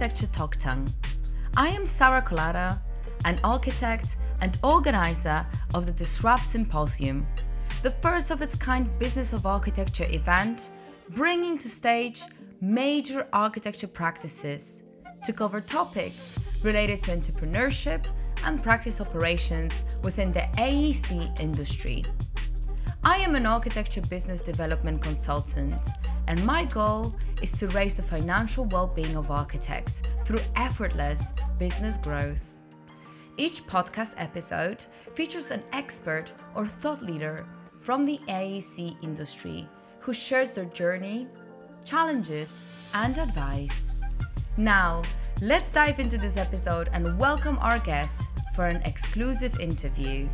Architecture Talk Tank. I am Sara Kolata, an architect and organizer of the Disrupt Symposium, the first of its kind business of architecture event, bringing to stage major architecture practices to cover topics related to entrepreneurship and practice operations within the AEC industry. I am an architecture business development consultant, and my goal is to raise the financial well being of architects through effortless business growth. Each podcast episode features an expert or thought leader from the AEC industry who shares their journey, challenges, and advice. Now, let's dive into this episode and welcome our guest for an exclusive interview.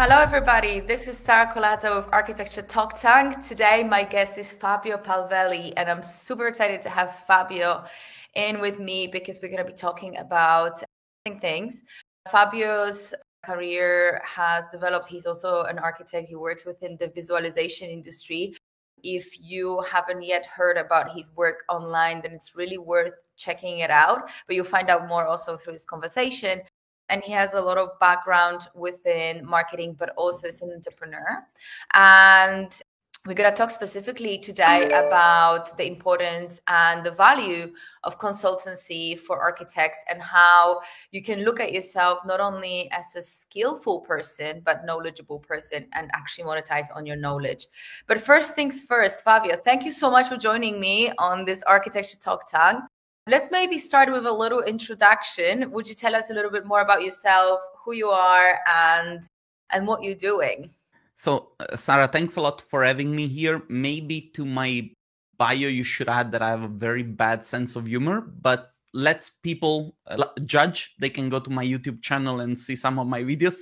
Hello, everybody. This is Sara Kolata of Architecture Talk Tank. Today, my guest is Fabio Palvelli, and I'm super excited to have Fabio in with me because we're going to be talking about things. Fabio's career has developed. He's also an architect. He works within the visualization industry. If you haven't yet heard about his work online, then it's really worth checking it out. But you'll find out more also through this conversation and he has a lot of background within marketing, but also as an entrepreneur. And we're going to talk specifically today about the importance and the value of consultancy for architects and how you can look at yourself not only as a skillful person, but knowledgeable person and actually monetize on your knowledge. But first things first, Fabio, thank you so much for joining me on this Architecture Talk Tank. Let's maybe start with a little introduction. Would you tell us a little bit more about yourself, who you are, and and what you're doing? So, uh, Sara, thanks a lot for having me here. Maybe to my bio, you should add that I have a very bad sense of humor, but let's people uh, judge. They can go to my YouTube channel and see some of my videos.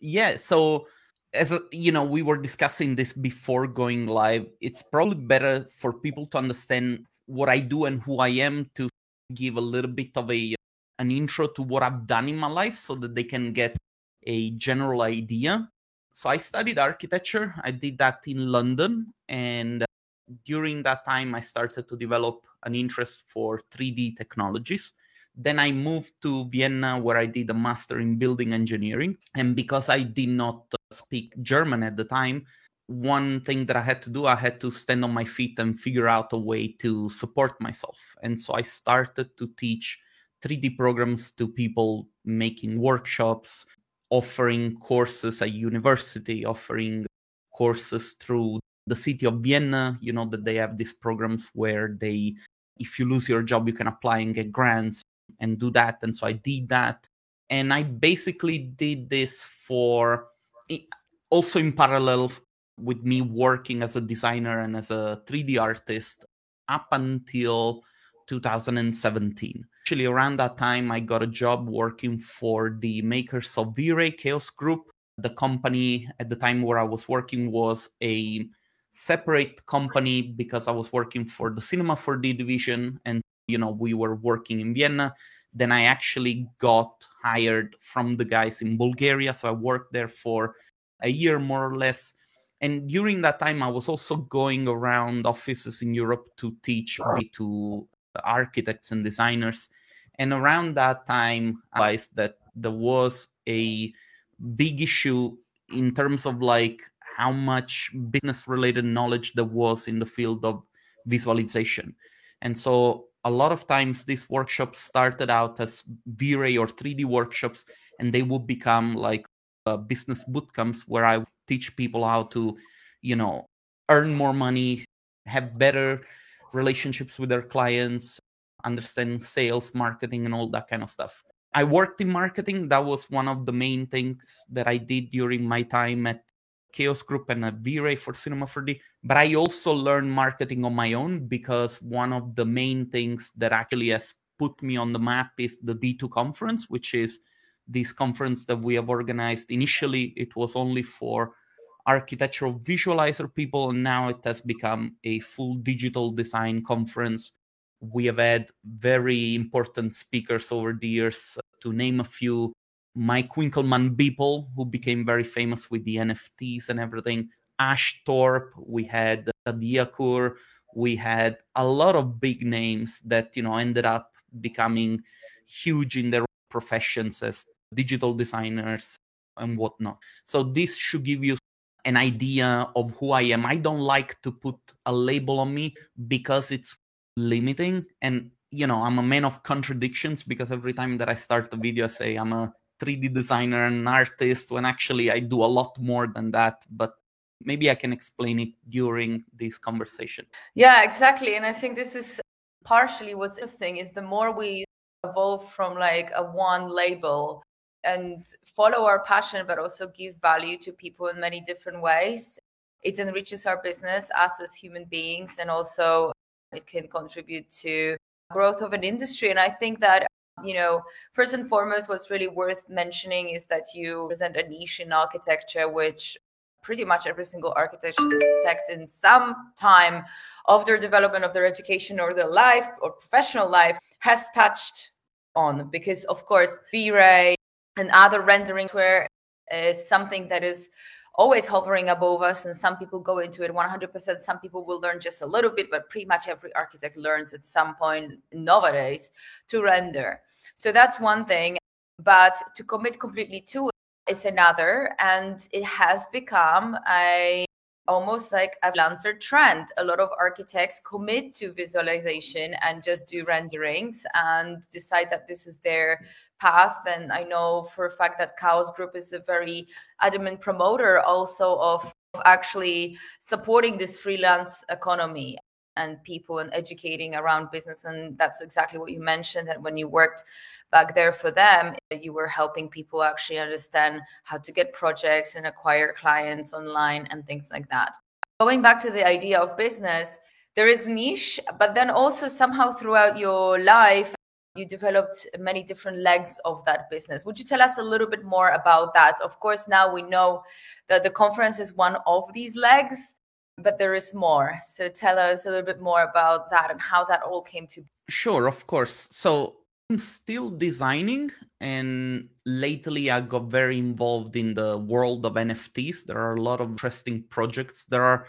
Yeah, so as a, you know, we were discussing this before going live. It's probably better for people to understand what I do and who I am to give a little bit of a an intro to what I've done in my life so that they can get a general idea. So I studied architecture. I did that in London and uh, during that time I started to develop an interest for 3D technologies. Then I moved to Vienna where I did a master in building engineering and because I did not uh, speak German at the time, one thing that I had to do, I had to stand on my feet and figure out a way to support myself. And so I started to teach 3D programs to people making workshops, offering courses at university, offering courses through the city of Vienna. You know, that they have these programs where they, if you lose your job, you can apply and get grants and do that. And so I did that. And I basically did this for also in parallel with me working as a designer and as a 3D artist up until 2017. Actually, around that time, I got a job working for the makers of V-Ray Chaos Group. The company at the time where I was working was a separate company because I was working for the Cinema 4D division, and you know we were working in Vienna. Then I actually got hired from the guys in Bulgaria, so I worked there for a year more or less and during that time i was also going around offices in europe to teach to architects and designers. And around that time i realized that there was a big issue in terms of like how much business related knowledge there was in the field of visualization. And so a lot of times these workshops started out as v-ray or 3d workshops and they would become like uh, business boot camps where I teach people how to, you know, earn more money, have better relationships with their clients, understand sales, marketing, and all that kind of stuff. I worked in marketing. That was one of the main things that I did during my time at Chaos Group and at V-Ray for Cinema 4D. But I also learned marketing on my own because one of the main things that actually has put me on the map is the D2 conference, which is this conference that we have organized. Initially, it was only for architectural visualizer people, and now it has become a full digital design conference. We have had very important speakers over the years. Uh, to name a few, Mike Winkelmann Beeple, who became very famous with the NFTs and everything, Ash Thorpe, we had uh, Diakur, we had a lot of big names that you know ended up becoming huge in their professions as digital designers and whatnot. So this should give you an idea of who I am. I don't like to put a label on me because it's limiting and you know i'm a man of contradictions because every time that i start a video I say i'm a 3d designer and artist when actually i do a lot more than that but maybe i can explain it during this conversation yeah exactly and i think this is partially what's interesting is the more we evolve from like a one label and follow our passion but also give value to people in many different ways. It enriches our business us as human beings and also it can contribute to growth of an industry. And i think that you know first and foremost what's really worth mentioning is that you present a niche in architecture which pretty much every single architect in some time of their development of their education or their life or professional life has touched on. Because of course v-ray and other renderings were is uh, something that is always hovering above us and some people go into it 100% some people will learn just a little bit but pretty much every architect learns at some point nowadays to render. So that's one thing but to commit completely to it is another and it has become a almost like a Lancer trend. A lot of architects commit to visualization and just do renderings and decide that this is their path. And I know for a fact that Chaos Group is a very adamant promoter also of actually supporting this freelance economy and people and educating around business. And that's exactly what you mentioned that when you worked back there for them, eh, you were helping people actually understand how to get projects and acquire clients online and things like that. Going back to the idea of business, there is niche, but then also somehow throughout your life, you developed many different legs of that business. Would you tell us a little bit more about that? Of course, now we know that the conference is one of these legs, but there is more. So tell us a little bit more about that and how that all came to. Sure, of course. So I'm still designing, and lately I got very involved in the world of NFTs. There are a lot of interesting projects that are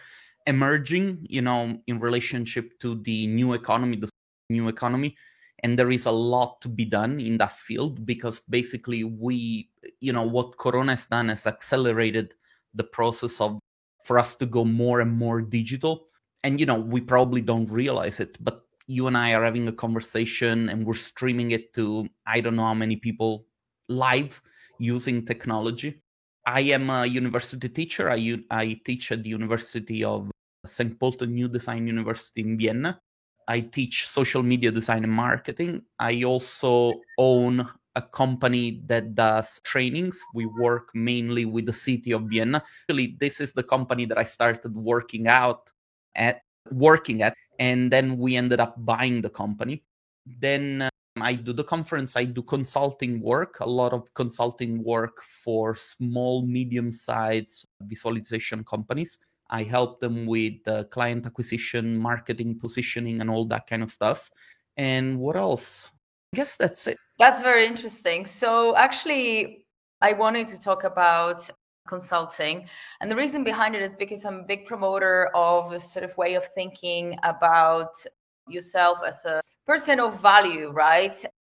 emerging, you know, in relationship to the new economy, the new economy and there is a lot to be done in that field because basically we you know what corona has done has accelerated the process of for us to go more and more digital. And you know we probably don't realize it but you and i are having a conversation and we're streaming it to i don't know how many people live using technology. I am a university teacher. I, I teach at the university of st pölten new design university in vienna. I teach social media design and marketing. I also own a company that does trainings. We work mainly with the city of Vienna. Actually, this is the company that I started working out at working at and then we ended up buying the company. Then uh, I do the conference, I do consulting work, a lot of consulting work for small medium sized visualization companies. I help them with uh, client acquisition, marketing, positioning, and all that kind of stuff. And what else? I guess that's it. That's very interesting. So, actually, I wanted to talk about consulting. And the reason behind it is because I'm a big promoter of a sort of way of thinking about yourself as a person of value, right?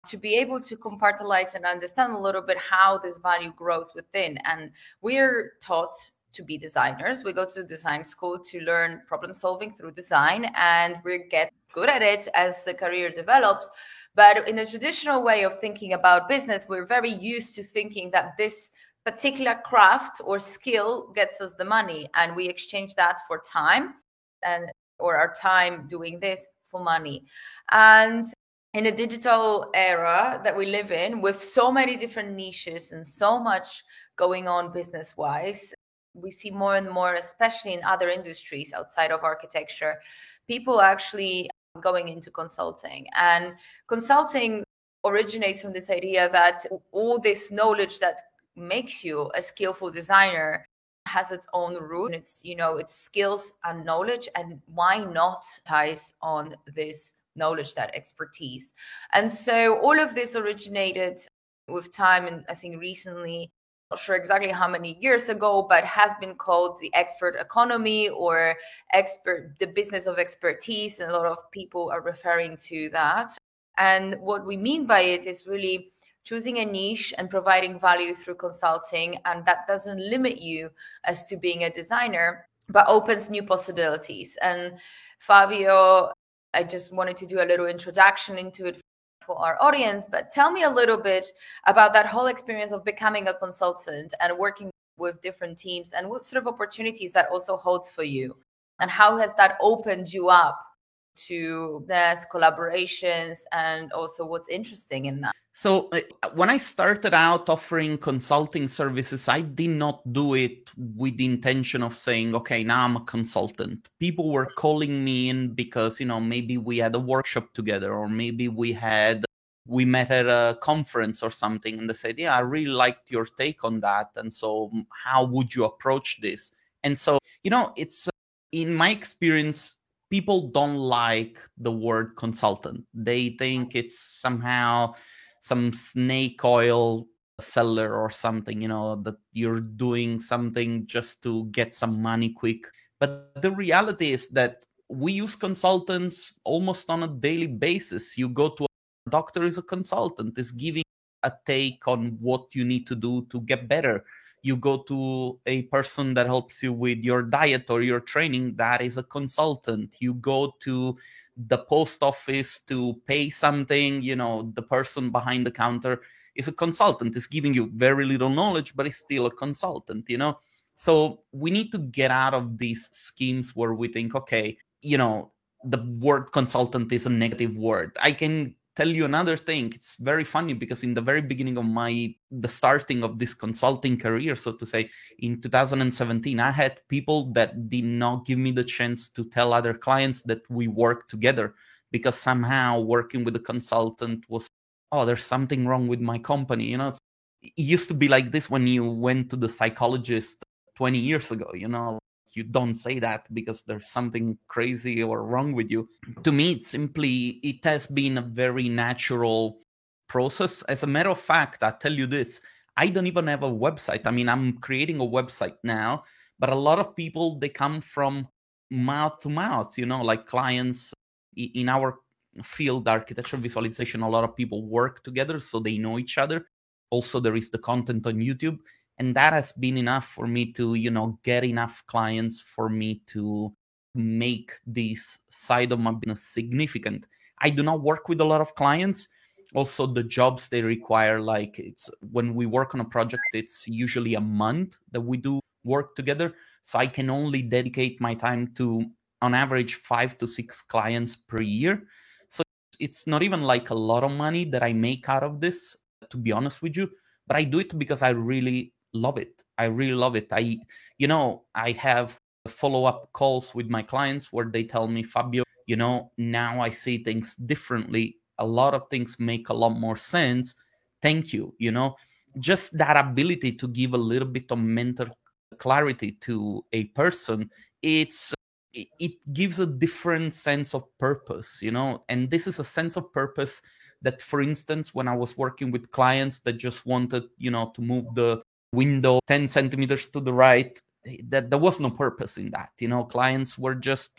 To be able to compartmentalize and understand a little bit how this value grows within. And we're taught to be designers. We go to design school to learn problem solving through design and we get good at it as the career develops. But in a traditional way of thinking about business, we're very used to thinking that this particular craft or skill gets us the money and we exchange that for time and or our time doing this for money. And in a digital era that we live in with so many different niches and so much going on business wise we see more and more, especially in other industries outside of architecture, people actually going into consulting. And consulting originates from this idea that all this knowledge that makes you a skillful designer has its own root. It's, you know, it's skills and knowledge. And why not ties on this knowledge, that expertise? And so all of this originated with time and I think recently not sure exactly how many years ago, but has been called the expert economy or expert the business of expertise, and a lot of people are referring to that. And what we mean by it is really choosing a niche and providing value through consulting, and that doesn't limit you as to being a designer, but opens new possibilities. And Fabio, I just wanted to do a little introduction into it for our audience, but tell me a little bit about that whole experience of becoming a consultant and working with different teams and what sort of opportunities that also holds for you and how has that opened you up to this collaborations and also what's interesting in that. So uh, when i started out offering consulting services i did not do it with the intention of saying okay now i'm a consultant. People were calling me in because you know maybe we had a workshop together or maybe we had we met at a conference or something and they said yeah i really liked your take on that and so how would you approach this? And so you know it's uh, in my experience people don't like the word consultant. They think it's somehow some snake oil seller or something, you know, that you're doing something just to get some money quick. But the reality is that we use consultants almost on a daily basis. You go to a doctor is a consultant, is giving a take on what you need to do to get better you go to a person that helps you with your diet or your training that is a consultant. You go to the post office to pay something you know the person behind the counter is a consultant. Is giving you very little knowledge but is still a consultant you know? So we need to get out of these schemes where we think okay you know the word consultant is a negative word. I can tell you another thing. It's very funny because in the very beginning of my the starting of this consulting career so to say in 2017 i had people that did not give me the chance to tell other clients that we work together because somehow working with a consultant was oh there's something wrong with my company you know? It used to be like this when you went to the psychologist 20 years ago you know you don't say that because there's something crazy or wrong with you. To me it's simply it has been a very natural process. As a matter of fact i tell you this i don't even have a website. I mean i'm creating a website now but a lot of people they come from mouth to mouth you know like clients. In our field architecture visualization a lot of people work together so they know each other. Also there is the content on youtube and that has been enough for me to you know get enough clients for me to make this side of my business significant. I do not work with a lot of clients. Also the jobs they require like it's when we work on a project it's usually a month that we do work together. So i can only dedicate my time to on average 5 to 6 clients per year. So it's not even like a lot of money that i make out of this to be honest with you but i do it because i really love it. I really love it. I, you know, I have follow up calls with my clients where they tell me, Fabio, you know, now I see things differently. A lot of things make a lot more sense. Thank you. You know, just that ability to give a little bit of mental clarity to a person, it's it gives a different sense of purpose, you know, and this is a sense of purpose that for instance when i was working with clients that just wanted you know to move the window 10 centimeters to the right. That there was no purpose in that you know? Clients were just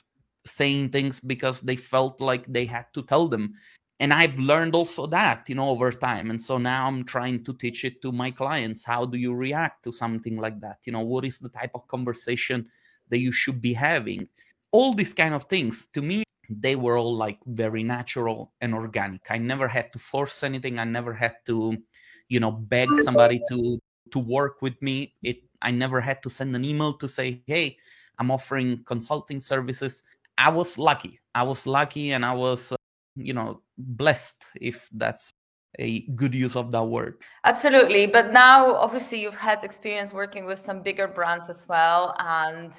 saying things because they felt like they had to tell them. And i've learned also that you know over time. And so now i'm trying to teach it to my clients. How do you react to something like that? You know what is the type of conversation that you should be having? All these kind of things to me they were all like very natural and organic. I never had to force anything. I never had to you know beg somebody to to work with me. It I never had to send an email to say, "Hey, I'm offering consulting services." I was lucky. I was lucky, and I was, uh, you know, blessed if that's a good use of that word. Absolutely. But now, obviously, you've had experience working with some bigger brands as well, and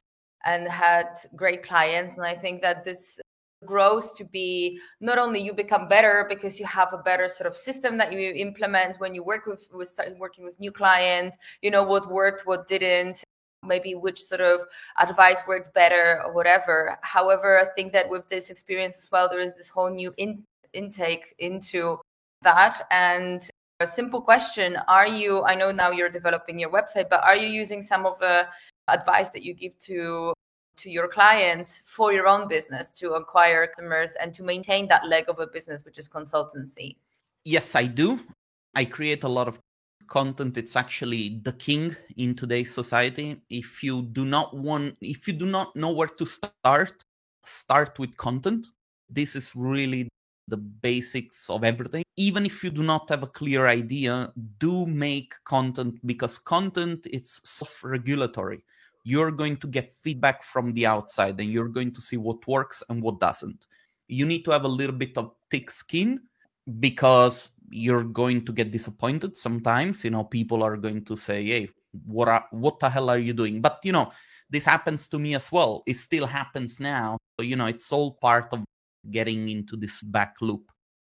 and had great clients. And I think that this grows to be not only you become better because you have a better sort of system that you implement when you work with, with working with new clients you know what worked what didn't maybe which sort of advice worked better or whatever. However i think that with this experience as well there is this whole new in, intake into that. And a simple question are you i know now you're developing your website but are you using some of the advice that you give to to your clients for your own business to acquire customers and to maintain that leg of a business which is consultancy? Yes i do. I create a lot of content. It's actually the king in today's society. If you do not want if you do not know where to start start with content. This is really the basics of everything. Even if you do not have a clear idea, do make content because content is self-regulatory. You're going to get feedback from the outside and you're going to see what works and what doesn't. You need to have a little bit of thick skin because you're going to get disappointed sometimes. You know, people are going to say, "Hey, what are, what the hell are you doing?" But you know, this happens to me as well. It still happens now. So, you know, it's all part of getting into this back loop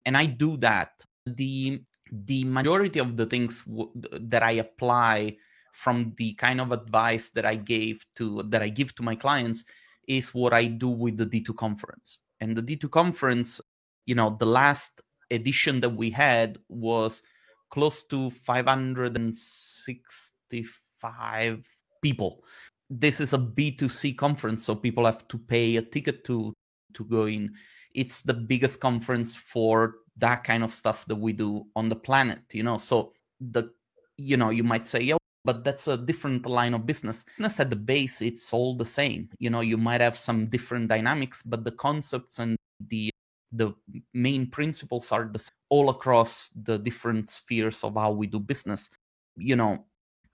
and i do that the the majority of the things w- that i apply from the kind of advice that i gave to that i give to my clients is what i do with the d2 conference. And the d2 conference you know the last edition that we had was close to 565 people. This is a b2c conference so people have to pay a ticket to to go in. It's the biggest conference for that kind of stuff that we do on the planet you know? So the you know you might say yeah but that's a different line of business business at the base it's all the same you know you might have some different dynamics but the concepts and the the main principles are the all across the different spheres of how we do business you know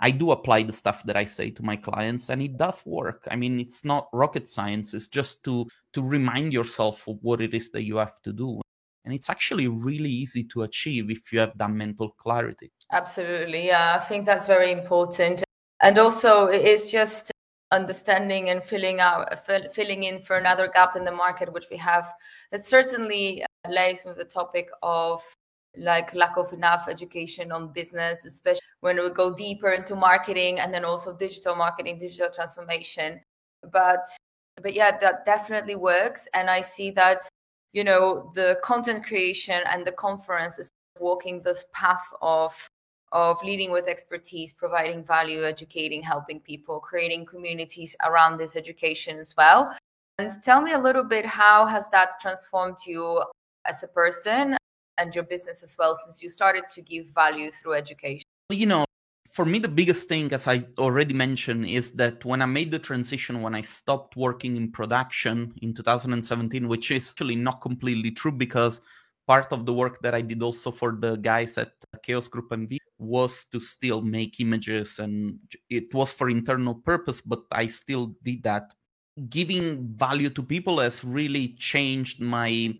I do apply the stuff that I say to my clients and it does work. I mean, it's not rocket science, it's just to to remind yourself of what it is that you have to do. And it's actually really easy to achieve if you have that mental clarity. Absolutely. Yeah, I think that's very important. And also it is just understanding and filling out filling in for another gap in the market which we have that certainly uh, lays with the topic of like lack of enough education on business, especially when we go deeper into marketing and then also digital marketing, digital transformation. But but yeah, that definitely works. And I see that, you know, the content creation and the conference is walking this path of of leading with expertise, providing value, educating, helping people, creating communities around this education as well. And tell me a little bit how has that transformed you as a person and your business as well since you started to give value through education? You know, for me, the biggest thing, as I already mentioned, is that when I made the transition, when I stopped working in production in 2017, which is actually not completely true because part of the work that I did also for the guys at Chaos Group MV was to still make images and it was for internal purpose, but I still did that. Giving value to people has really changed my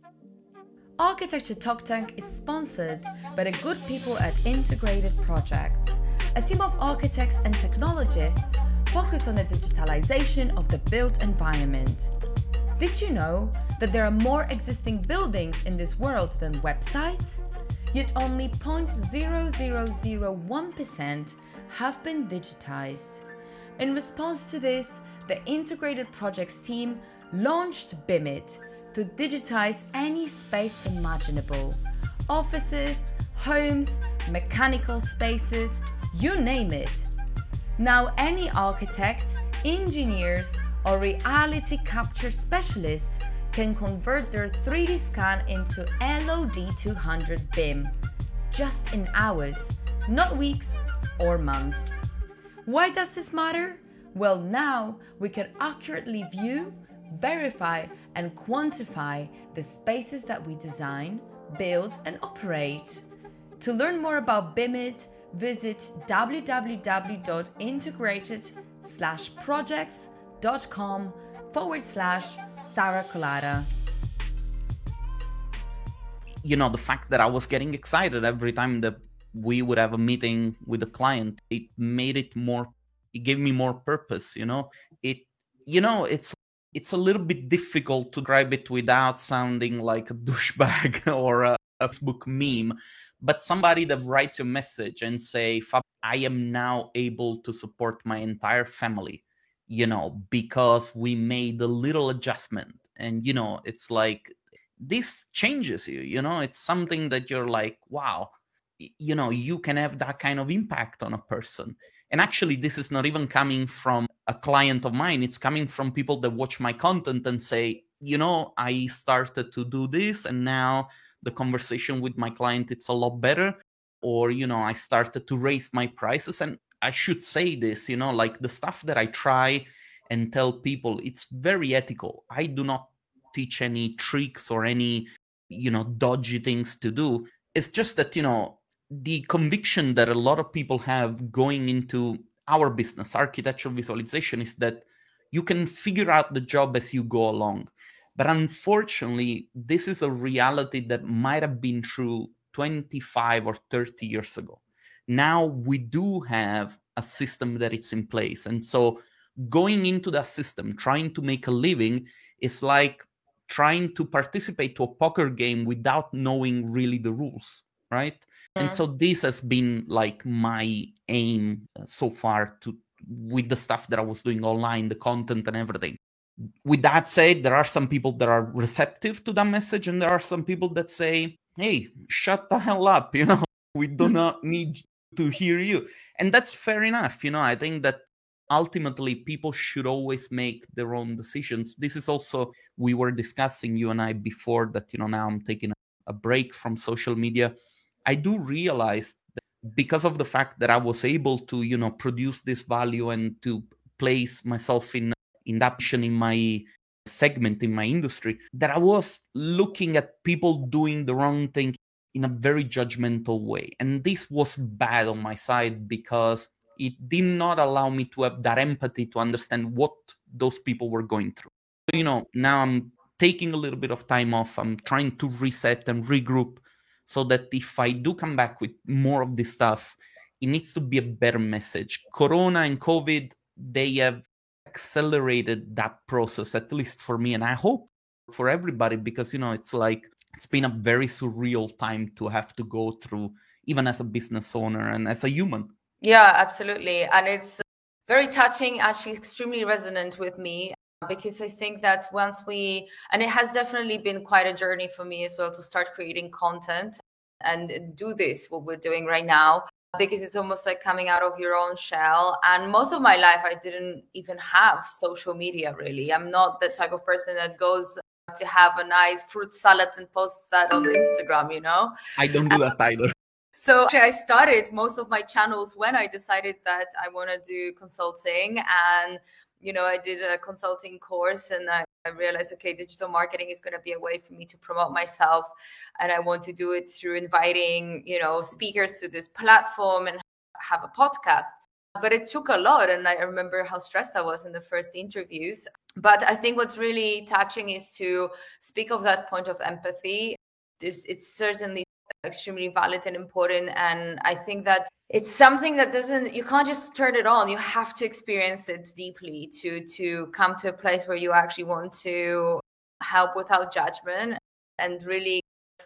Architecture Talk Tank is sponsored by the good people at Integrated Projects, a team of architects and technologists focus on the digitalization of the built environment. Did you know that there are more existing buildings in this world than websites? Yet only 0.0001% have been digitized. In response to this, the Integrated Projects team launched BIMIT, to digitize any space imaginable offices, homes, mechanical spaces, you name it. Now, any architect, engineers, or reality capture specialists can convert their 3D scan into LOD200 BIM just in hours, not weeks or months. Why does this matter? Well, now we can accurately view, verify, and quantify the spaces that we design, build, and operate. To learn more about BIMIT, visit www.integrated projects.com forward slash Sara Kolata. You know, the fact that I was getting excited every time that we would have a meeting with a client, it made it more, it gave me more purpose, you know? It, you know, it's it's a little bit difficult to describe it without sounding like a douchebag or a Facebook meme, but somebody that writes your message and say, I am now able to support my entire family, you know, because we made a little adjustment. And, you know, it's like this changes you, you know, it's something that you're like, wow, you know you can have that kind of impact on a person. And actually this is not even coming from a client of mine. It's coming from people that watch my content and say you know i started to do this and now the conversation with my client it's a lot better. Or you know i started to raise my prices and i should say this you know like the stuff that i try and tell people it's very ethical. I do not teach any tricks or any you know dodgy things to do. It's just that you know the conviction that a lot of people have going into our business architectural visualization is that you can figure out the job as you go along but unfortunately this is a reality that might have been true 25 or 30 years ago. Now we do have a system that is in place. And so going into that system trying to make a living is like trying to participate to a poker game without knowing really the rules right? Mm. and so this has been like my aim uh, so far to with the stuff that i was doing online the content and everything with that said there are some people that are receptive to that message and there are some people that say hey shut the hell up you know? We do mm-hmm. not need to hear you. And that's fair enough you know? I think that ultimately people should always make their own decisions. This is also we were discussing you and i before that you know now i'm taking a break from social media. I do realize that because of the fact that i was able to you know produce this value and to place myself in in that position in my segment in my industry that i was looking at people doing the wrong thing in a very judgmental way and this was bad on my side because it did not allow me to have that empathy to understand what those people were going through. So, you know, now I'm taking a little bit of time off. I'm trying to reset and regroup so that if I do come back with more of this stuff, it needs to be a better message. Corona and COVID, they have accelerated that process, at least for me. And I hope for everybody, because, you know, it's like, it's been a very surreal time to have to go through, even as a business owner and as a human. Yeah, absolutely. And it's very touching, actually, extremely resonant with me because I think that once we, and it has definitely been quite a journey for me as well to start creating content and do this, what we're doing right now, because it's almost like coming out of your own shell. And most of my life, I didn't even have social media really. I'm not the type of person that goes to have a nice fruit salad and posts that on Instagram, you know? I don't do that um, either. So I started most of my channels when I decided that I want to do consulting and you know, I did a consulting course and I, I realized, okay, digital marketing is going to be a way for me to promote myself. And I want to do it through inviting, you know, speakers to this platform and have a podcast. But it took a lot. And I remember how stressed I was in the first interviews. But I think what's really touching is to speak of that point of empathy. It's, it's certainly extremely valid and important. And I think that it's something that doesn't you can't just turn it on. You have to experience it deeply to to come to a place where you actually want to help without judgment and really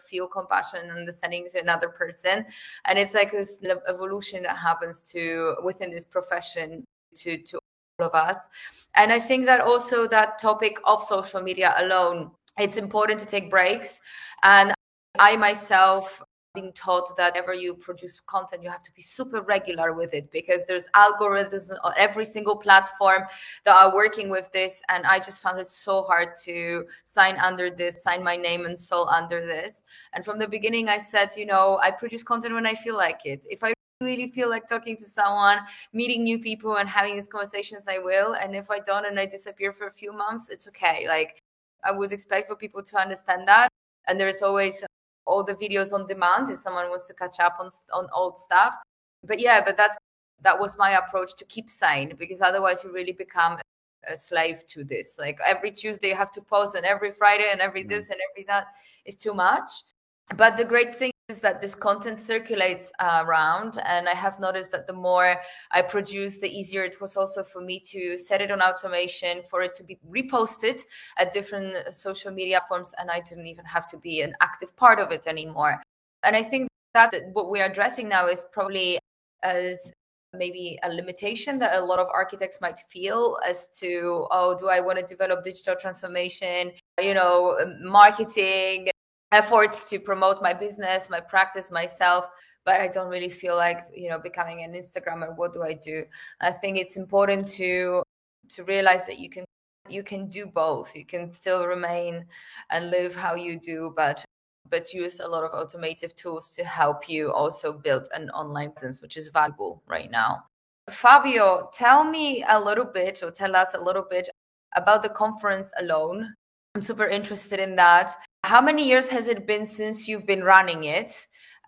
feel compassion and understanding to another person. And it's like this evolution that happens to within this profession to to all of us. And I think that also that topic of social media alone, it's important to take breaks. And I myself being taught that whenever you produce content you have to be super regular with it because there's algorithms on every single platform that are working with this. And i just found it so hard to sign under this sign my name and soul under this. And from the beginning i said you know i produce content when i feel like it. If i really feel like talking to someone meeting new people and having these conversations i will. And if i don't and i disappear for a few months it's okay. Like i would expect for people to understand that. And there's always all the videos on demand if someone wants to catch up on on old stuff. But yeah, but that's that was my approach to keep sane because otherwise you really become a slave to this. Like every Tuesday you have to post and every Friday and every mm. this and every that is too much. But the great thing is that this content circulates uh, around and i have noticed that the more i produce the easier it was also for me to set it on automation for it to be reposted at different social media forms and i didn't even have to be an active part of it anymore. And i think that what we're addressing now is probably as maybe a limitation that a lot of architects might feel as to oh do i want to develop digital transformation you know marketing efforts to promote my business, my practice, myself. but I don't really feel like, you know, becoming an Instagrammer. What do I do? I think it's important to to realize that you can you can do both. You can still remain and live how you do, but but use a lot of automative tools to help you also build an online presence, which is valuable right now. Fabio, tell me a little bit or tell us a little bit about the conference alone. I'm super interested in that. How many years has it been since you've been running it?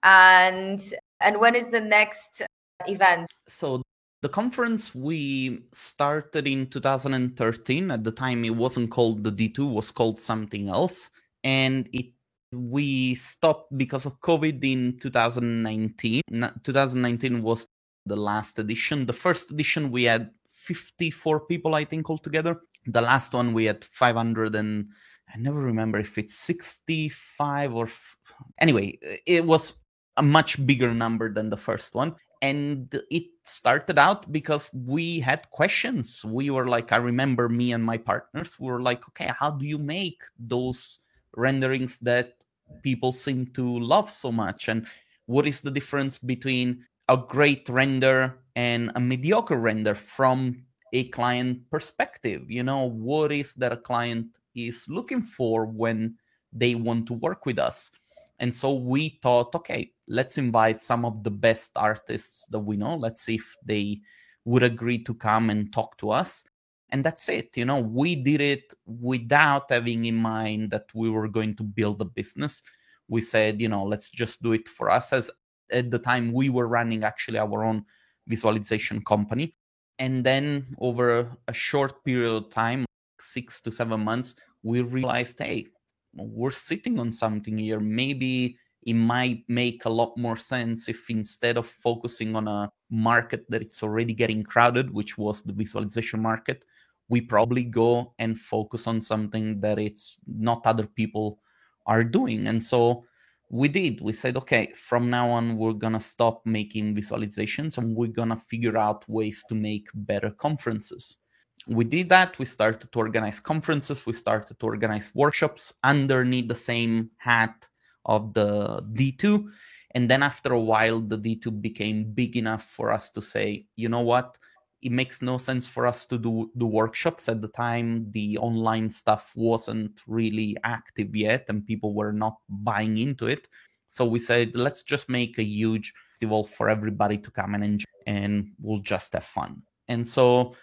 And and when is the next event? So the conference we started in 2013. At the time it wasn't called the D2, was called something else. And it we stopped because of COVID in 2019. 2019 was the last edition. The first edition we had 54 people, I think, altogether. The last one we had 500 and I never remember if it's 65 or f- anyway, it was a much bigger number than the first one. And it started out because we had questions. We were like, I remember me and my partners were like, okay, how do you make those renderings that people seem to love so much? And what is the difference between a great render and a mediocre render from a client perspective you know what is that a client is looking for when they want to work with us. And so we thought okay let's invite some of the best artists that we know. Let's see if they would agree to come and talk to us. And that's it you know we did it without having in mind that we were going to build a business. We said you know let's just do it for us as at the time we were running actually our own visualization company. And then over a short period of time six to seven months we realized hey we're sitting on something here. Maybe it might make a lot more sense if instead of focusing on a market that it's already getting crowded which was the visualization market we probably go and focus on something that it's not other people are doing. And so we did. We said okay from now on we're gonna stop making visualizations and we're gonna figure out ways to make better conferences we did that. We started to organize conferences. We started to organize workshops underneath the same hat of the d2 and then after a while the d2 became big enough for us to say you know what? It makes no sense for us to do the workshops. At the time the online stuff wasn't really active yet and people were not buying into it. So we said let's just make a huge festival for everybody to come and enjoy and we'll just have fun. And so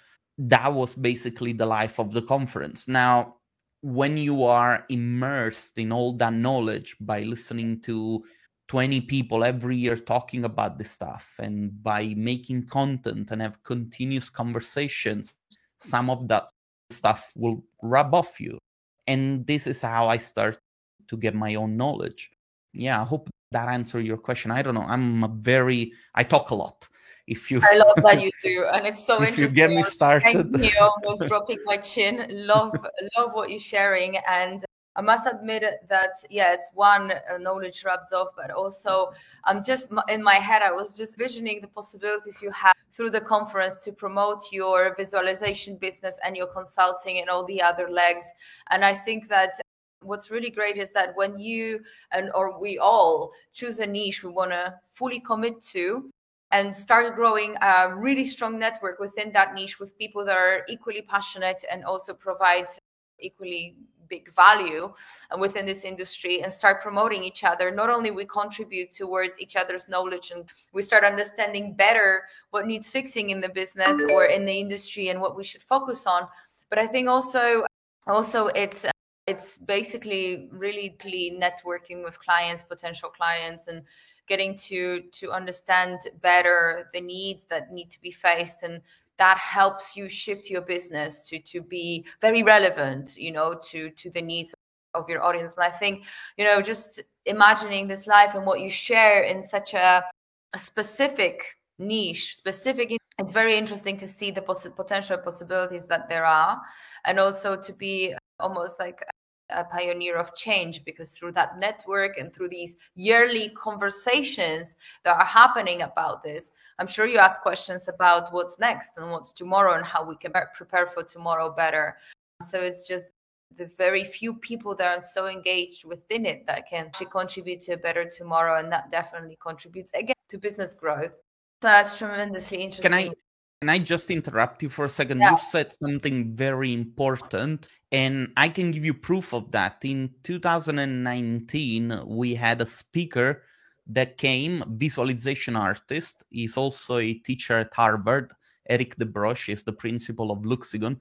that was basically the life of the conference. Now when you are immersed in all that knowledge by listening to 20 people every year talking about this stuff and by making content and have continuous conversations some of that stuff will rub off you. And this is how i start to get my own knowledge. Yeah i hope that answered your question. I don't know. I'm a very i talk a lot if you i love that you do and it's so if interesting you get me started thank you almost dropping my chin love love what you're sharing and I must admit that yes, one uh, knowledge rubs off, but also I'm just in my head. I was just visioning the possibilities you have through the conference to promote your visualization business and your consulting and all the other legs. And I think that what's really great is that when you and or we all choose a niche we want to fully commit to and start growing a really strong network within that niche with people that are equally passionate and also provide equally big value uh, within this industry and start promoting each other. Not only we contribute towards each other's knowledge and we start understanding better what needs fixing in the business or in the industry and what we should focus on. But i think also also it's it's basically really networking with clients potential clients and getting to to understand better the needs that need to be faced and that helps you shift your business to to be very relevant you know to to the needs of your audience. And i think you know just imagining this life and what you share in such a, a specific niche specific it's very interesting to see the potential possibilities that there are and also to be almost like a pioneer of change because through that network and through these yearly conversations that are happening about this I'm sure you ask questions about what's next and what's tomorrow and how we can prepare for tomorrow better. So it's just the very few people that are so engaged within it that can actually contribute to a better tomorrow and that definitely contributes again to business growth so that's tremendously interesting can i can i just interrupt you for a second? Yeah. you said something very important and i can give you proof of that. In 2019 we had a speaker that came visualization artist. He's also a teacher at harvard. Eric de Broche is the principal of luxigon.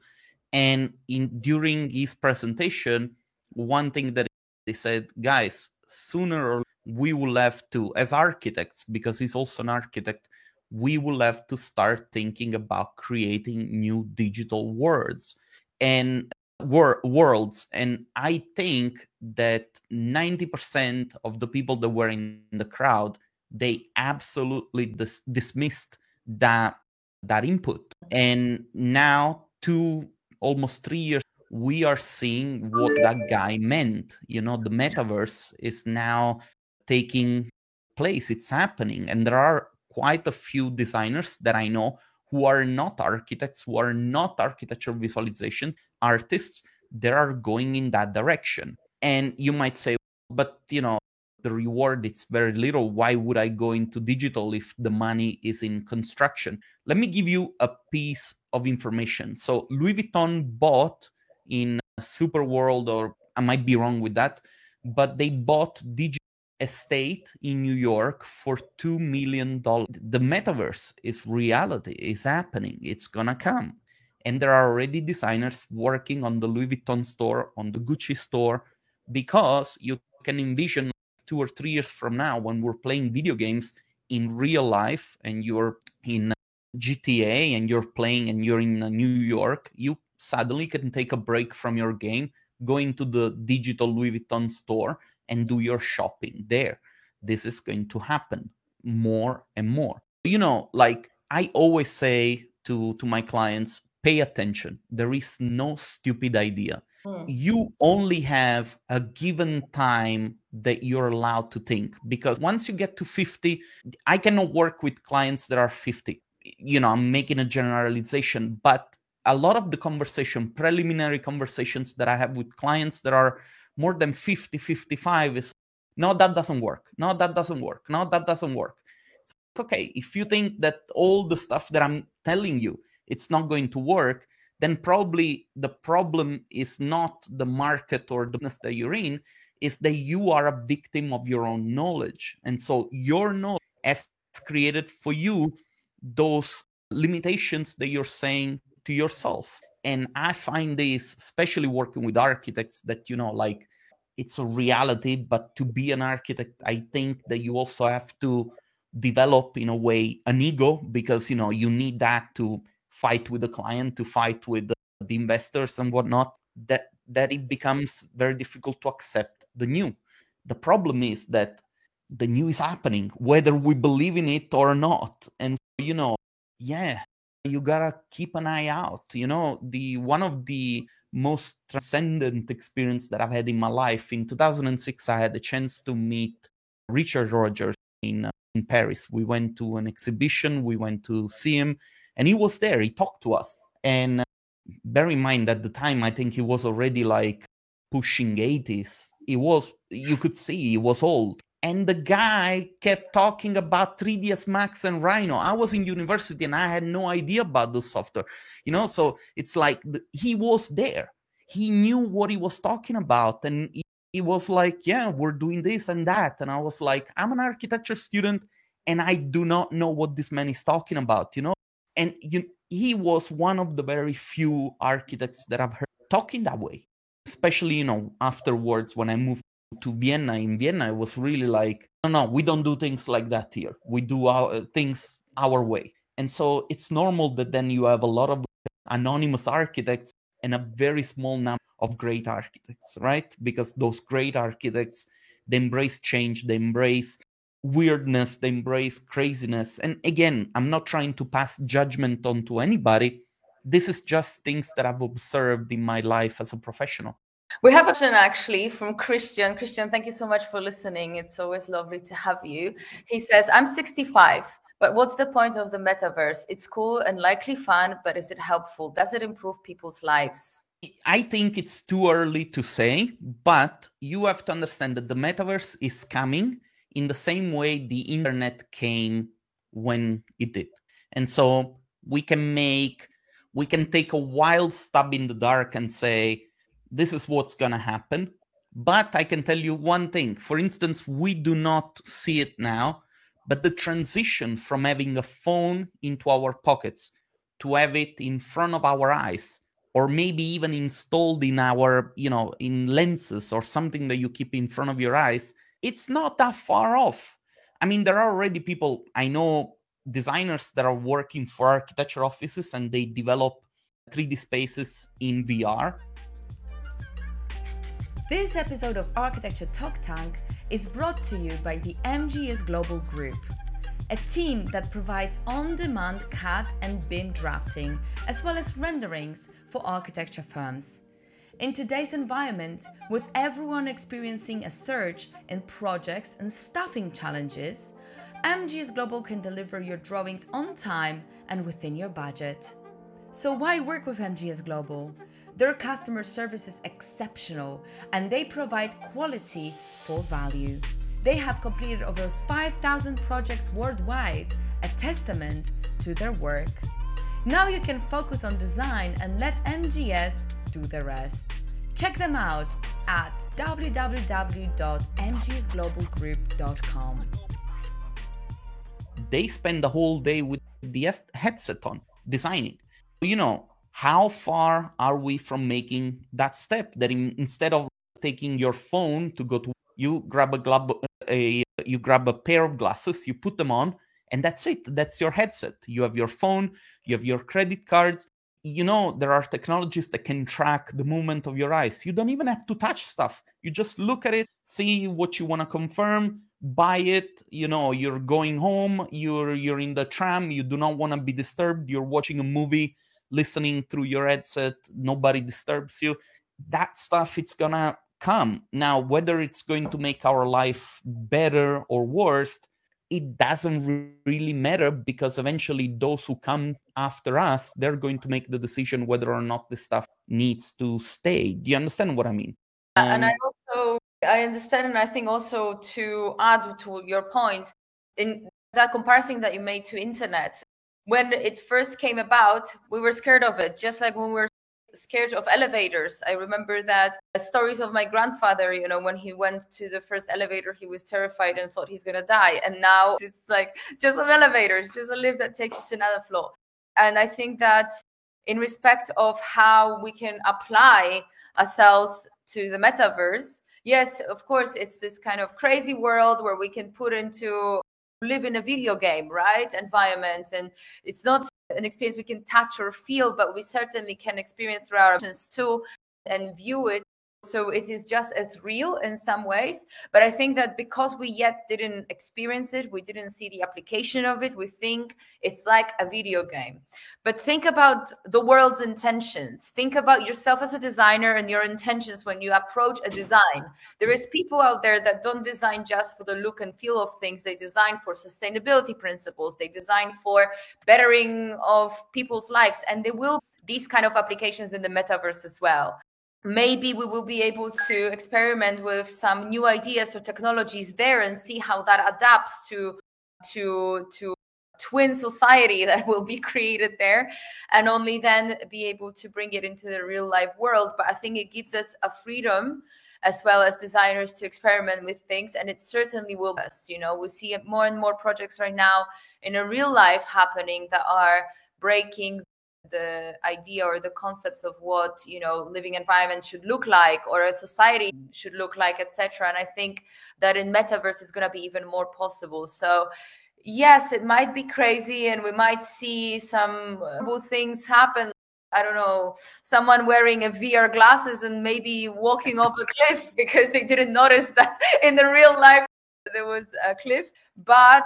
And in during his presentation, one thing that he said, guys, sooner or we will have to, as architects, because he's also an architect, we will have to start thinking about creating new digital worlds and wor- worlds. And I think that 90% of the people that were in the crowd, they absolutely dis- dismissed that that input. And now two almost three years, we are seeing what that guy meant. You know, the metaverse is now taking place, it's happening. And there are quite a few designers that I know who are not architects, who are not architecture visualization artists, that are going in that direction. And you might say, but you know, the reward it's very little why would i go into digital if the money is in construction let me give you a piece of information. So Louis Vuitton bought in Super World, or I might be wrong with that, but they bought Digital Estate in New York for two million dollars. The metaverse is reality, it's happening, it's gonna come. And there are already designers working on the Louis Vuitton store, on the Gucci store, because you can envision two or three years from now when we're playing video games in real life and you're in GTA and you're playing and you're in uh, New York, you suddenly can take a break from your game, go into the digital Louis Vuitton store and do your shopping there. This is going to happen more and more. You know, like I always say to to my clients, pay attention. There is no stupid idea. Hmm. You only have a given time that you're allowed to think because once you get to 50, I cannot work with clients that are 50 you know i'm making a generalization but a lot of the conversation preliminary conversations that i have with clients that are more than 50 55 is no that doesn't work. No that doesn't work. No that doesn't work. Okay. If you think that all the stuff that i'm telling you it's not going to work then probably the problem is not the market or the business that you're in is that you are a victim of your own knowledge. And so your knowledge has created for you those limitations that you're saying to yourself. And I find this, especially working with architects, that, you know, like it's a reality, but to be an architect, I think that you also have to develop, in a way, an ego because, you know, you need that to fight with the client, to fight with the, the investors and whatnot, that, that it becomes very difficult to accept the new. The problem is that the new is happening, whether we believe in it or not. And you know, yeah, you gotta keep an eye out. You know, the one of the most transcendent experience that I've had in my life. In 2006, I had the chance to meet Richard Rogers in uh, in Paris. We went to an exhibition. We went to see him, and he was there. He talked to us. And uh, bear in mind, at the time, I think he was already like pushing 80s. He was, you could see, he was old and the guy kept talking about 3ds max and rhino. I was in university and i had no idea about the software you know? So it's like the, he was there. He knew what he was talking about and he, he, was like yeah we're doing this and that. And i was like i'm an architecture student and i do not know what this man is talking about you know? And you, he was one of the very few architects that i've heard talking that way especially you know afterwards when i moved to Vienna. In Vienna, it was really like, no, no, we don't do things like that here. We do our uh, things our way. And so it's normal that then you have a lot of anonymous architects and a very small number of great architects, right? Because those great architects, they embrace change, they embrace weirdness, they embrace craziness. And again, I'm not trying to pass judgment onto anybody. This is just things that I've observed in my life as a professional. We have a question actually from Christian. Christian, thank you so much for listening. It's always lovely to have you. He says, I'm 65, but what's the point of the metaverse? It's cool and likely fun, but is it helpful? Does it improve people's lives? I think it's too early to say, but you have to understand that the metaverse is coming in the same way the internet came when it did. And so we can make, we can take a wild stab in the dark and say, this is what's going to happen. But I can tell you one thing. For instance, we do not see it now, but the transition from having a phone into our pockets to have it in front of our eyes or maybe even installed in our you know in lenses or something that you keep in front of your eyes it's not that far off i mean there are already people i know designers that are working for architecture offices and they develop 3d spaces in vr this episode of architecture talk tank is brought to you by the mgs global group a team that provides on demand CAD and BIM drafting, as well as renderings for architecture firms. In today's environment, with everyone experiencing a surge in projects and staffing challenges, MGS Global can deliver your drawings on time and within your budget. So, why work with MGS Global? Their customer service is exceptional and they provide quality for value. They have completed over 5,000 projects worldwide, a testament to their work. Now you can focus on design and let MGS do the rest. Check them out at www.mgsglobalgroup.com. They spend the whole day with the headset on, designing. You know, how far are we from making that step that in, instead of taking your phone to go to you grab a glove a you grab a pair of glasses, you put them on, and that's it. That's your headset. You have your phone, you have your credit cards. You know, there are technologies that can track the movement of your eyes. You don't even have to touch stuff. You just look at it, see what you want to confirm, buy it. You know, you're going home, you're you're in the tram, you do not want to be disturbed, you're watching a movie, listening through your headset, nobody disturbs you. That stuff it's gonna come. Now, whether it's going to make our life better or worse, it doesn't really matter because eventually those who come after us, they're going to make the decision whether or not this stuff needs to stay. Do you understand what I mean? Um, and I also I understand, and I think also to add to your point in that comparison that you made to internet, when it first came about, we were scared of it, just like when we were scared of elevators. I remember that uh, stories of my grandfather, you know, when he went to the first elevator, he was terrified and thought he's going to die. And now it's like just an elevator, just a lift that takes you to another floor. And I think that in respect of how we can apply ourselves to the metaverse, yes, of course, it's this kind of crazy world where we can put into live in a video game, right? Environment. And it's not an experience we can touch or feel, but we certainly can experience through our options too and view it so it is just as real in some ways but i think that because we yet didn't experience it we didn't see the application of it we think it's like a video game. But think about the world's intentions. Think about yourself as a designer and your intentions when you approach a design. There is people out there that don't design just for the look and feel of things. They design for sustainability principles. They design for bettering of people's lives. And they will these kind of applications in the metaverse as well maybe we will be able to experiment with some new ideas or technologies there and see how that adapts to to to twin society that will be created there and only then be able to bring it into the real life world. But i think it gives us a freedom as well as designers to experiment with things and it certainly will best you know? We see more and more projects right now in a real life happening that are breaking the idea or the concepts of what you know living environment should look like or a society should look like etc and i think that in metaverse is going to be even more possible. So yes it might be crazy and we might see some uh, things happen. I don't know, someone wearing a VR glasses and maybe walking off a cliff because they didn't notice that in the real life there was a cliff. But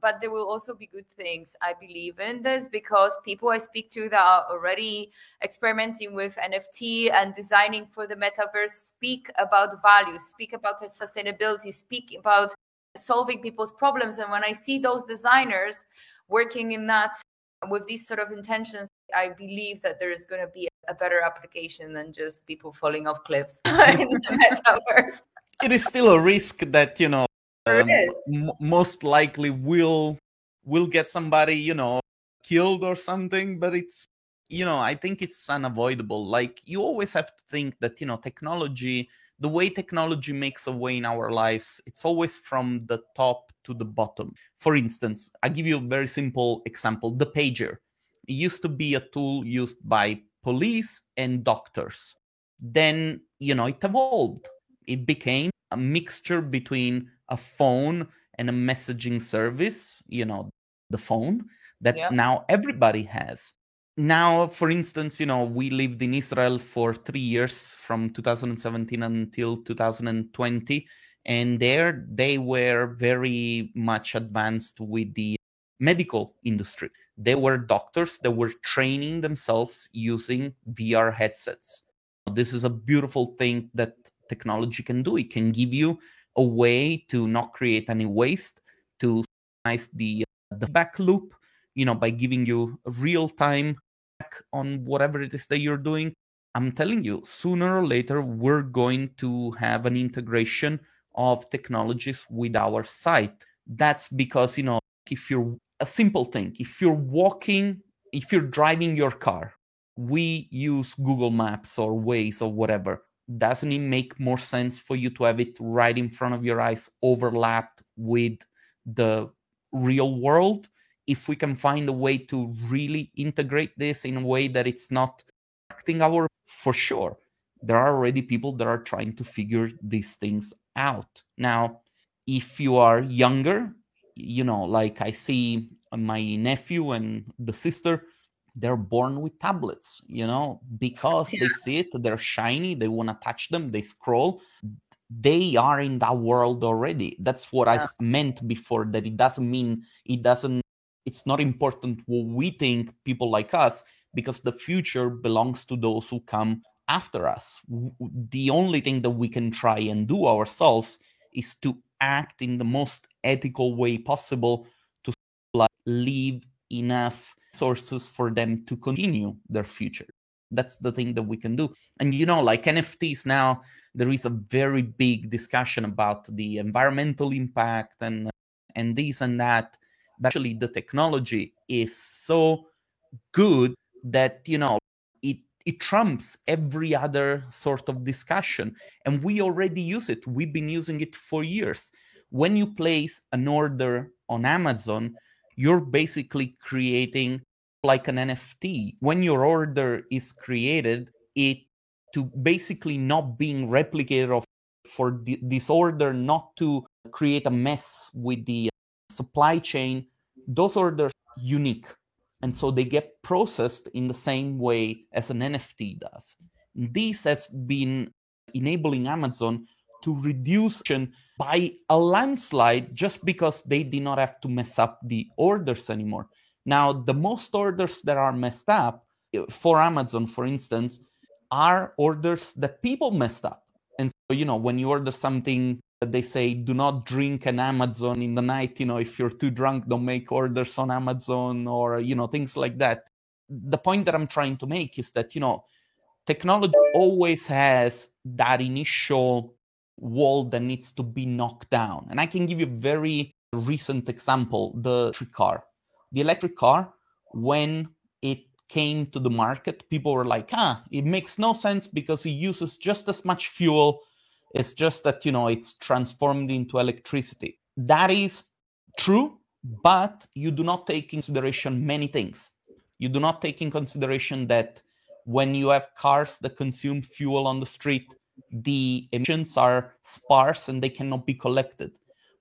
but there will also be good things. I believe in this because people I speak to that are already experimenting with NFT and designing for the metaverse speak about values, speak about sustainability, speak about solving people's problems. And when I see those designers working in that with these sort of intentions, I believe that there is going to be a better application than just people falling off cliffs in the metaverse. It is still a risk that you know um, m- most likely will will get somebody you know killed or something, but it's you know I think it's unavoidable. Like you always have to think that you know technology the way technology makes a way in our lives, it's always from the top to the bottom. For instance, I give you a very simple example the pager. It used to be a tool used by police and doctors. Then, you know, it evolved. It became a mixture between a phone and a messaging service, you know, the phone that now everybody has. Now for instance you know we lived in israel for three years from 2017 until 2020 and there they were very much advanced with the medical industry. They were doctors that were training themselves using vr headsets. This is a beautiful thing that technology can do. It can give you a way to not create any waste to nice the uh, the back loop you know by giving you real time on whatever it is that you're doing, I'm telling you, sooner or later, we're going to have an integration of technologies with our site. That's because, you know, if you're a simple thing, if you're walking, if you're driving your car, we use Google Maps or Waze or whatever. Doesn't it make more sense for you to have it right in front of your eyes, overlapped with the real world? if we can find a way to really integrate this in a way that it's not acting our for sure there are already people that are trying to figure these things out now if you are younger you know like i see my nephew and the sister they're born with tablets you know because yeah. they see it they're shiny they want to touch them they scroll they are in that world already that's what yeah. i meant before that it doesn't mean it doesn't it's not important what we think people like us because the future belongs to those who come after us the only thing that we can try and do ourselves is to act in the most ethical way possible to like, leave enough sources for them to continue their future. That's the thing that we can do. And you know like nfts now there is a very big discussion about the environmental impact and and this and that. But actually the technology is so good that you know it it trumps every other sort of discussion. And we already use it. We've been using it for years. When you place an order on amazon you're basically creating like an nft when your order is created it to basically not being replicated of for the, this order not to create a mess with the supply chain those orders unique. And so they get processed in the same way as an nft does. This has been enabling amazon to reduce by a landslide just because they did not have to mess up the orders anymore. Now the most orders that are messed up eh, for amazon for instance are orders that people messed up. And so you know when you order something they say do not drink an amazon in the night you know if you're too drunk don't make orders on amazon or you know things like that. The point that i'm trying to make is that you know technology always has that initial wall that needs to be knocked down and i can give you a very recent example the electric car the electric car when it came to the market people were like ah it makes no sense because it uses just as much fuel it's just that, you know, it's transformed into electricity. That is true, but you do not take consideration many things. You do not take in consideration that when you have cars that consume fuel on the street, the emissions are sparse and they cannot be collected.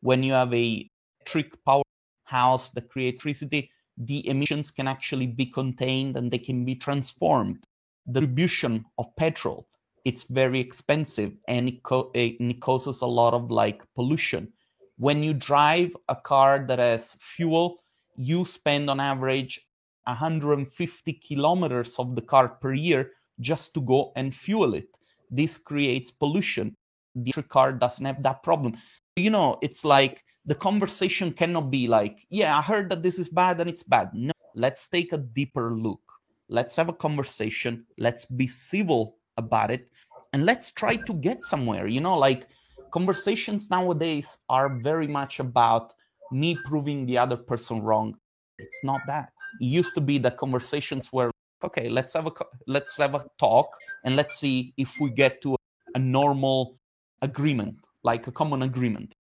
When you have a electric power house that creates electricity, the emissions can actually be contained and they can be transformed. The distribution of petrol it's very expensive and it, co- it causes a lot of like pollution. When you drive a car that has fuel, you spend on average 150 kilometers of the car per year just to go and fuel it. This creates pollution. The car doesn't have that problem. You know, it's like the conversation cannot be like, yeah, I heard that this is bad and it's bad. No, let's take a deeper look. let's have a conversation, let's be civil about it, and let's try to get somewhere. You know, like conversations nowadays are very much about me proving the other person wrong. It's not that. It used to be that conversations were okay. Let's have a let's have a talk and let's see if we get to a normal agreement, like a common agreement.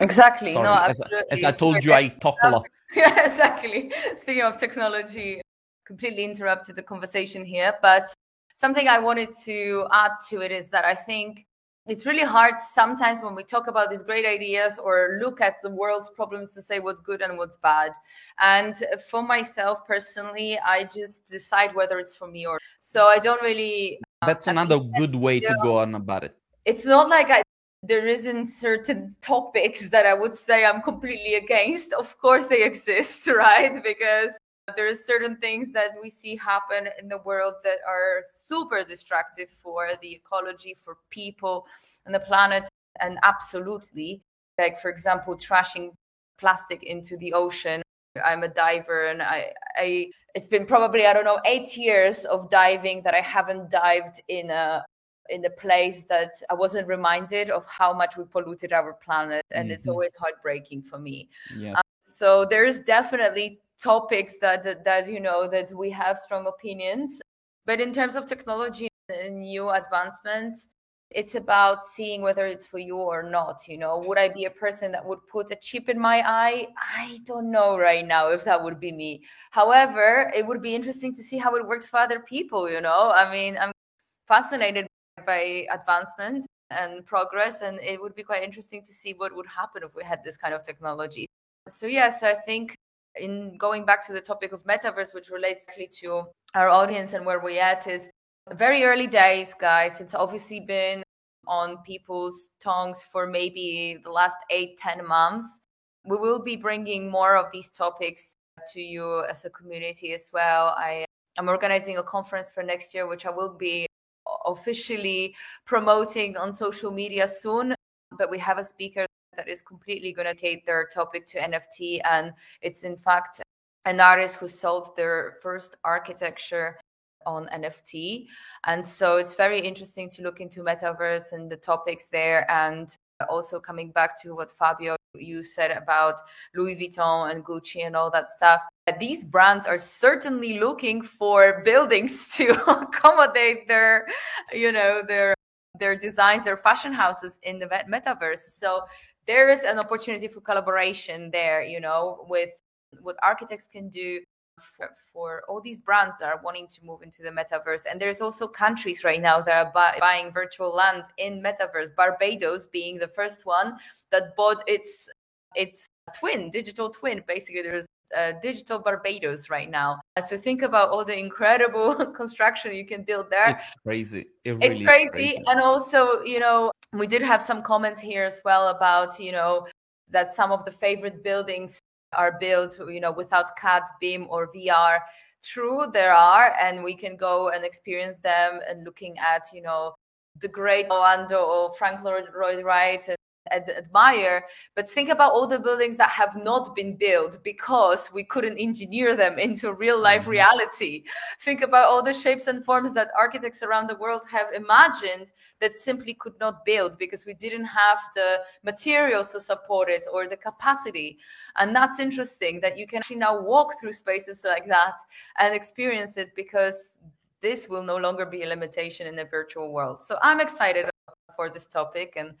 Exactly. Sorry, no, as, absolutely. as I told you, I talk a lot. yeah, exactly. Speaking of technology, completely interrupted the conversation here, but something I wanted to add to it is that I think it's really hard sometimes when we talk about these great ideas or look at the world's problems to say what's good and what's bad. And for myself personally, I just decide whether it's for me or so I don't really. Uh, That's another good way to go on about it. It's not like I there isn't certain topics that I would say I'm completely against. Of course, they exist, right? Because there are certain things that we see happen in the world that are super destructive for the ecology, for people and the planet. And absolutely, like for example, trashing plastic into the ocean. I'm a diver and I, I it's been probably, I don't know, eight years of diving that I haven't dived in a in a place that I wasn't reminded of how much we polluted our planet. And mm-hmm. it's always heartbreaking for me. Yes. Um, so there's definitely topics that, that, that you know that we have strong opinions. But in terms of technology and new advancements it's about seeing whether it's for you or not you know. Would i be a person that would put a chip in my eye? I don't know right now if that would be me. However it would be interesting to see how it works for other people you know. I mean i'm fascinated by advancement and progress and it would be quite interesting to see what would happen if we had this kind of technology. So yes i think in going back to the topic of metaverse, which relates actually to our audience and where we're at, is very early days, guys. It's obviously been on people's tongues for maybe the last eight, ten months. We will be bringing more of these topics to you as a community as well. I am organizing a conference for next year, which I will be officially promoting on social media soon. But we have a speaker that is completely going to cater their topic to NFT. And it's in fact an artist who sold their first architecture on NFT. And so it's very interesting to look into metaverse and the topics there. And also coming back to what Fabio you said about Louis Vuitton and Gucci and all that stuff. These brands are certainly looking for buildings to accommodate their, you know, their their designs, their fashion houses in the metaverse. So there is an opportunity for collaboration there, you know, with what architects can do for, for, all these brands that are wanting to move into the metaverse. And there's also countries right now that are buy, buying virtual land in metaverse. Barbados being the first one that bought its its twin, digital twin. Basically, there's uh, digital Barbados right now. So think about all the incredible construction you can build there. It's crazy. It really it's crazy. crazy. And also, you know, we did have some comments here as well about, you know, that some of the favorite buildings are built, you know, without CAD, BIM, or VR. True, there are, and we can go and experience them and looking at, you know, the great Orlando or Frank Lloyd Wright and ad- admire. But think about all the buildings that have not been built because we couldn't engineer them into real life mm-hmm. reality. Think about all the shapes and forms that architects around the world have imagined that simply could not build because we didn't have the materials to support it or the capacity. And that's interesting that you can actually now walk through spaces like that and experience it because this will no longer be a limitation in the virtual world. So I'm excited for this topic. And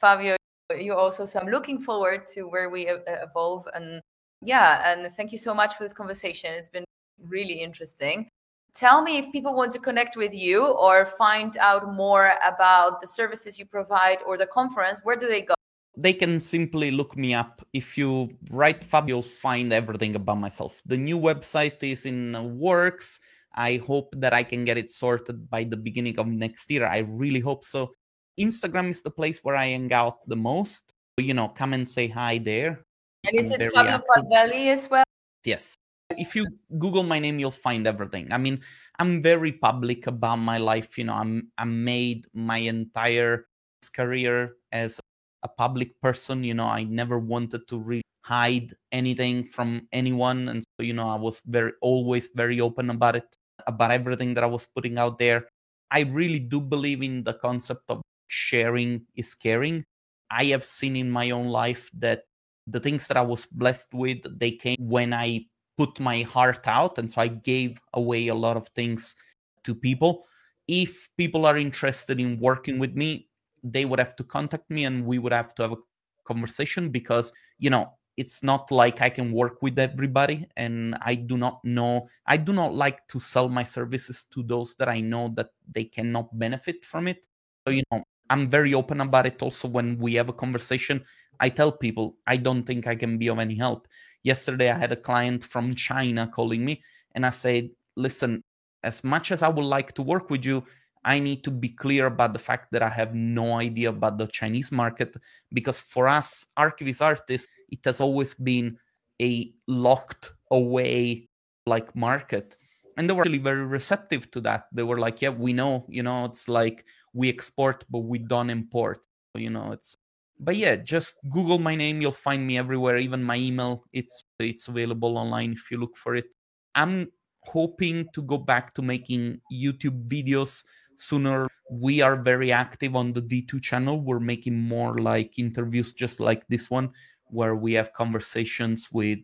Fabio, you also. So I'm looking forward to where we evolve. And yeah, and thank you so much for this conversation. It's been really interesting. Tell me if people want to connect with you or find out more about the services you provide or the conference, where do they go? They can simply look me up. If you write Fabio, you'll find everything about myself. The new website is in works. I hope that I can get it sorted by the beginning of next year. I really hope so. Instagram is the place where I hang out the most. You know, come and say hi there. And is I'm it Fabio Palvelli as well? Yes. If you Google my name, you'll find everything. I mean, I'm very public about my life. You know, I'm I made my entire career as a public person. You know, I never wanted to really hide anything from anyone, and so you know, I was very always very open about it. about everything that I was putting out there. I really do believe in the concept of sharing is caring. I have seen in my own life that the things that I was blessed with, they came when I put my heart out. And so I gave away a lot of things to people. If people are interested in working with me, they would have to contact me and we would have to have a conversation because, you know, it's not like I can work with everybody and I do not know I do not like to sell my services to those that I know that they cannot benefit from it. So you know, I'm very open about it also when we have a conversation. I tell people I don't think I can be of any help. Yesterday I had a client from China calling me and I said, "Listen, as much as I would like to work with you, I need to be clear about the fact that I have no idea about the Chinese market because for us archviz artists, it has always been a locked away like market. And they were really very receptive to that. They were like, yeah, we know, you know, it's like we export, but we don't import. You know, it's but yeah, just Google my name, you'll find me everywhere, even my email. It's it's available online if you look for it. I'm hoping to go back to making YouTube videos sooner. We are very active on the D2 channel. We're making more like interviews just like this one, where we have conversations with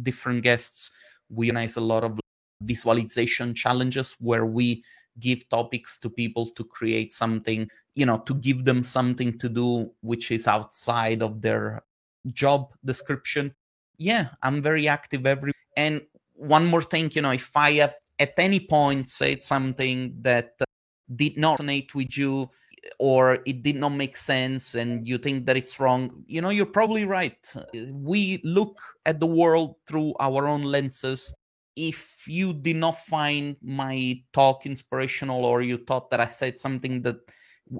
different guests. We organize a lot of visualization challenges where we give topics to people to create something, you know, to give them something to do which is outside of their job description. Yeah, I'm very active every and one more thing, you know, if I at any point said something that uh, did not resonate with you or it did not make sense and you think that it's wrong, you know, you're probably right. We look at the world through our own lenses. If you did not find my talk inspirational or you thought that I said something that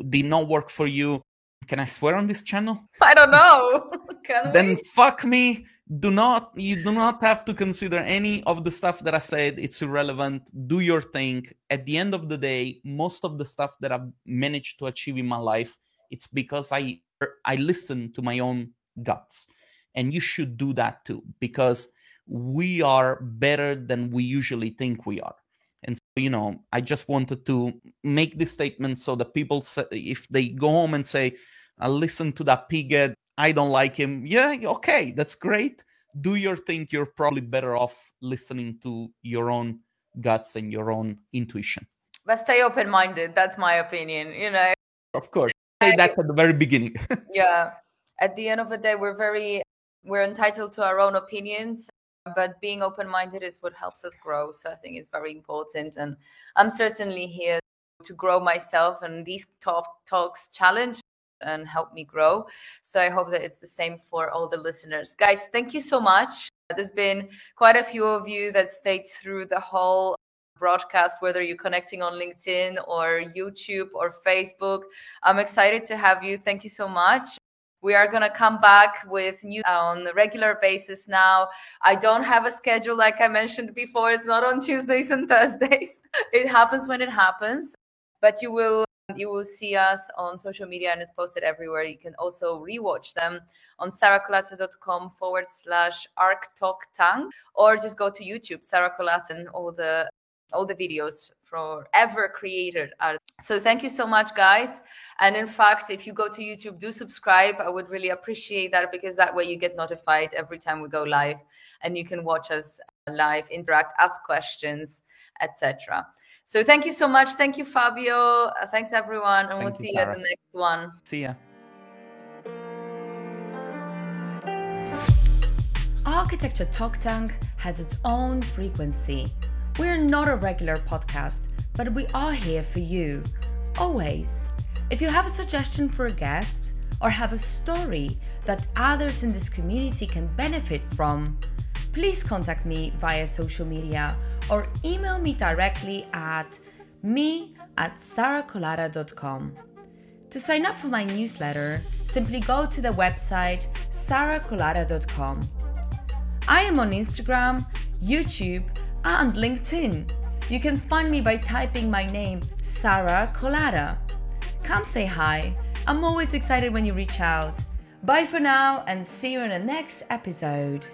did not work for you, can I swear on this channel? I don't know. then we? fuck me do not you do not have to consider any of the stuff that i said it's irrelevant do your thing at the end of the day most of the stuff that i've managed to achieve in my life it's because i er, i listen to my own guts and you should do that too because we are better than we usually think we are and so you know i just wanted to make this statement so that people say, if they go home and say i listen to that pighead I don't like him. Yeah, okay, that's great. Do your thing. You're probably better off listening to your own guts and your own intuition. But stay open minded. That's my opinion, you know. Of course. Say that at the very beginning. yeah. At the end of the day, we're very we're entitled to our own opinions, but being open minded is what helps us grow. So I think it's very important. And I'm certainly here to grow myself and these talk talks challenge and help me grow. So I hope that it's the same for all the listeners. Guys, thank you so much. There's been quite a few of you that stayed through the whole broadcast, whether you're connecting on LinkedIn or YouTube or Facebook. I'm excited to have you. Thank you so much. We are going to come back with new on a regular basis now. I don't have a schedule like I mentioned before. It's not on Tuesdays and Thursdays. It happens when it happens. But you will you will see us on social media and it's posted everywhere. You can also rewatch them on sarakolata.com forward slash arch talk tank or just go to YouTube, Sara Kolata, and all the all the videos forever created are so thank you so much guys and in fact if you go to youtube do subscribe i would really appreciate that because that way you get notified every time we go live and you can watch us live interact ask questions etc so thank you so much. Thank you, Fabio. Uh, thanks, everyone. And thank we'll you, see Sara. you at the next one. See ya. Architecture Talk Tank has its own frequency. We're not a regular podcast, but we are here for you, always. If you have a suggestion for a guest or have a story that others in this community can benefit from, please contact me via social media or email me directly at me at sarakolata.com. To sign up for my newsletter, simply go to the website sarakolata.com. I am on Instagram, YouTube, and LinkedIn. You can find me by typing my name, Sara Kolata. Come say hi. I'm always excited when you reach out. Bye for now and see you in the next episode.